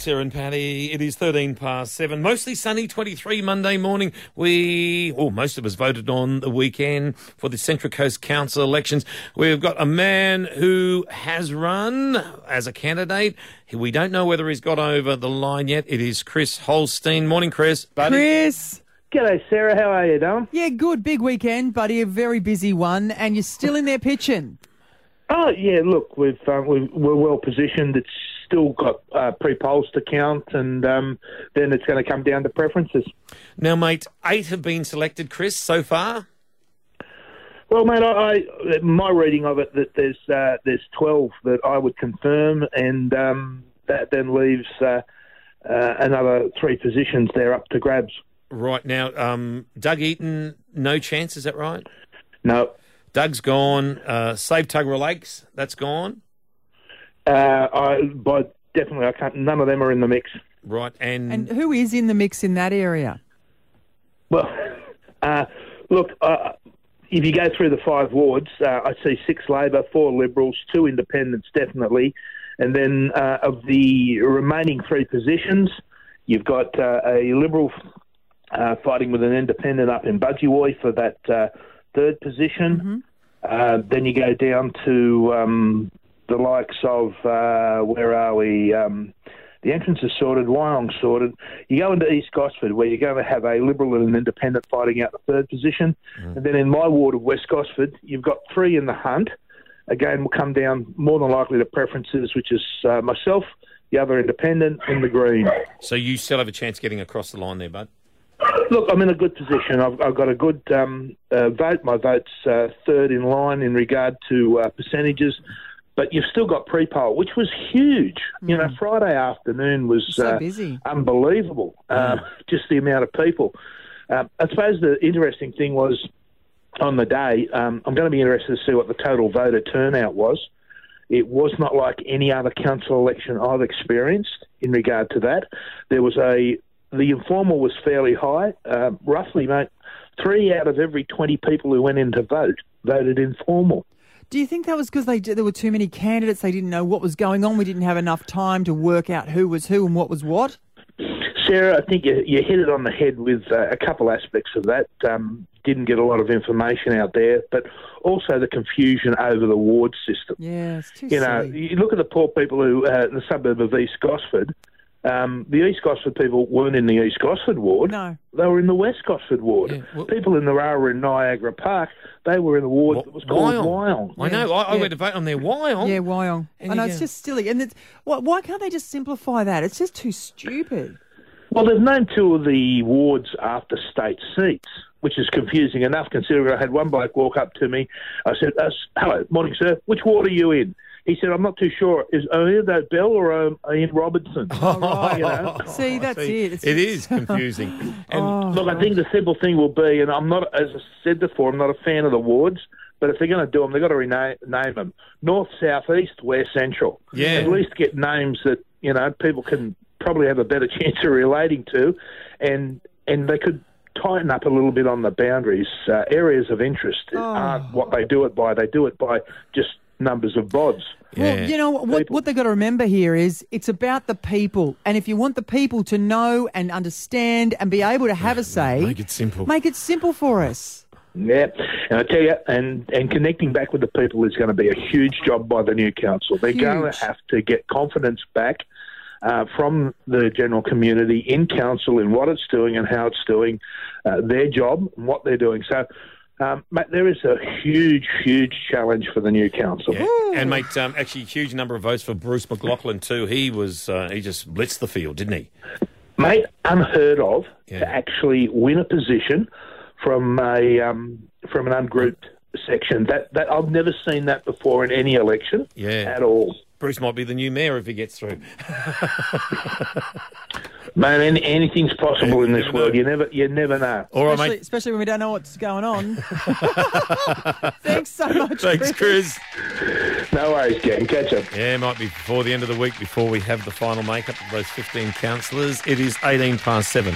Sarah and Patty. It is 13 past 7. Mostly sunny, 23 Monday morning. We, or most of us voted on the weekend for the Central Coast Council elections. We've got a man who has run as a candidate. We don't know whether he's got over the line yet. It is Chris Holstein. Morning, Chris. Buddy. Chris. G'day, Sarah. How are you, Dom? Yeah, good. Big weekend, buddy. A very busy one, and you're still in there pitching. Oh, yeah. Look, we've, um, we've we're well positioned. It's still got uh, pre-polls to count, and um, then it's going to come down to preferences. Now, mate, eight have been selected, Chris, so far. Well, mate, I, I my reading of it that there's uh, there's twelve that I would confirm, and um, that then leaves uh, uh, another three positions there up to grabs. Right now, um, Doug Eaton, no chance, is that right? No, Doug's gone. Uh, Save Tuggerah Lakes, that's gone. uh, I but definitely I can't. None of them are in the mix. Right, and, And who is in the mix in that area? Well, uh, look, uh, if you go through the five wards, uh, I see six Labor, four Liberals, two Independents, definitely, and then uh, of the remaining three positions, you've got uh, a Liberal uh, fighting with an Independent up in Budgewoi for that uh, third position. Uh, then you go down to um, the likes of uh, where are we? Um, the entrance is sorted, Wyong sorted. You go into East Gosford, where you're going to have a Liberal and an Independent fighting out the third position. And then in my ward of West Gosford, you've got three in the hunt. Again, we'll come down more than likely to preferences, which is uh, myself, the other Independent, and the Green. so you still have a chance getting across the line there, bud. Look, I'm in a good position. I've, I've got a good um, uh, vote. My vote's uh, third in line in regard to uh, percentages. But you've still got pre-poll, which was huge. You know, Friday afternoon was So uh, busy. unbelievable. Uh, just the amount of people. Um, I suppose the interesting thing was on the day. Um, I'm going to be interested to see what the total voter turnout was. It was not like any other council election I've experienced in regard to that. There was a the informal was fairly high, um, roughly, mate. Three out of every twenty people who went in to vote voted informal. Do you think that was because they did, there were too many candidates? They didn't know what was going on. We didn't have enough time to work out who was who and what was what. Sarah, I think you, you hit it on the head with uh, a couple aspects of that. Um, didn't get a lot of information out there, but also the confusion over the ward system. Yeah, it's too You know, you look at the poor people who, uh, in the suburb of East Gosford. Um, the East Gosford people weren't in the East Gosford ward. No. They were in the West Gosford ward. Yeah, well- people in Narara in Niagara Park, they were in the ward that was called Wyong. Wyong. I know. I, I went to vote on their Wyong. Yeah, Wyong. And I know you it's just silly, and it's why, why can't they just simplify that? It's just too stupid. Well, they've named two of the wards after state seats, which is confusing enough considering I had one bloke walk up to me. I said, uh, hello, morning, sir. Which ward are you in? He said, I'm not too sure. Is Ian Bell or um, Ian Robertson? You know? See, that's See, it. It's it confusing. And Oh. Look, I think the simple thing will be, and I'm not, as I said before, I'm not a fan of the wards, but if they're going to do them, they've got to rename name them North, South, East, West, Central. Yeah. At least get names that you know people can probably have a better chance of relating to, and and they could tighten up a little bit on the boundaries. Uh, areas of interest Oh. aren't what they do it by. They do it by just numbers of bods. yeah. Well, you know what? People. What they've got to remember here is it's about the people, and if you want the people to know and understand and be able to have a say, Make it simple. Make it simple for us. Yeah, and I tell you, and and connecting back with the people is going to be a huge job by the new council. They're going to have to get confidence back uh, from the general community in council in what it's doing and how it's doing uh, their job and what they're doing. So. Um, mate, there is a huge, huge challenge for the new council. Yeah. And mate, um, actually, huge number of votes for Bruce McLachlan too. He was uh, he just blitzed the field, didn't he? Mate, unheard of Yeah. to actually win a position from a um, from an ungrouped section. That that I've never seen that before in any election Yeah. at all. Bruce might be the new mayor if he gets through. Man, any, anything's possible in this world. You never, you never know. All right, Especially, mate. especially when we don't know what's going on. Thanks so much. Thanks, Chris. No worries, gang. Catch up. Yeah, it might be before the end of the week, before we have the final makeup of those 15 councillors. It is 18 past 7.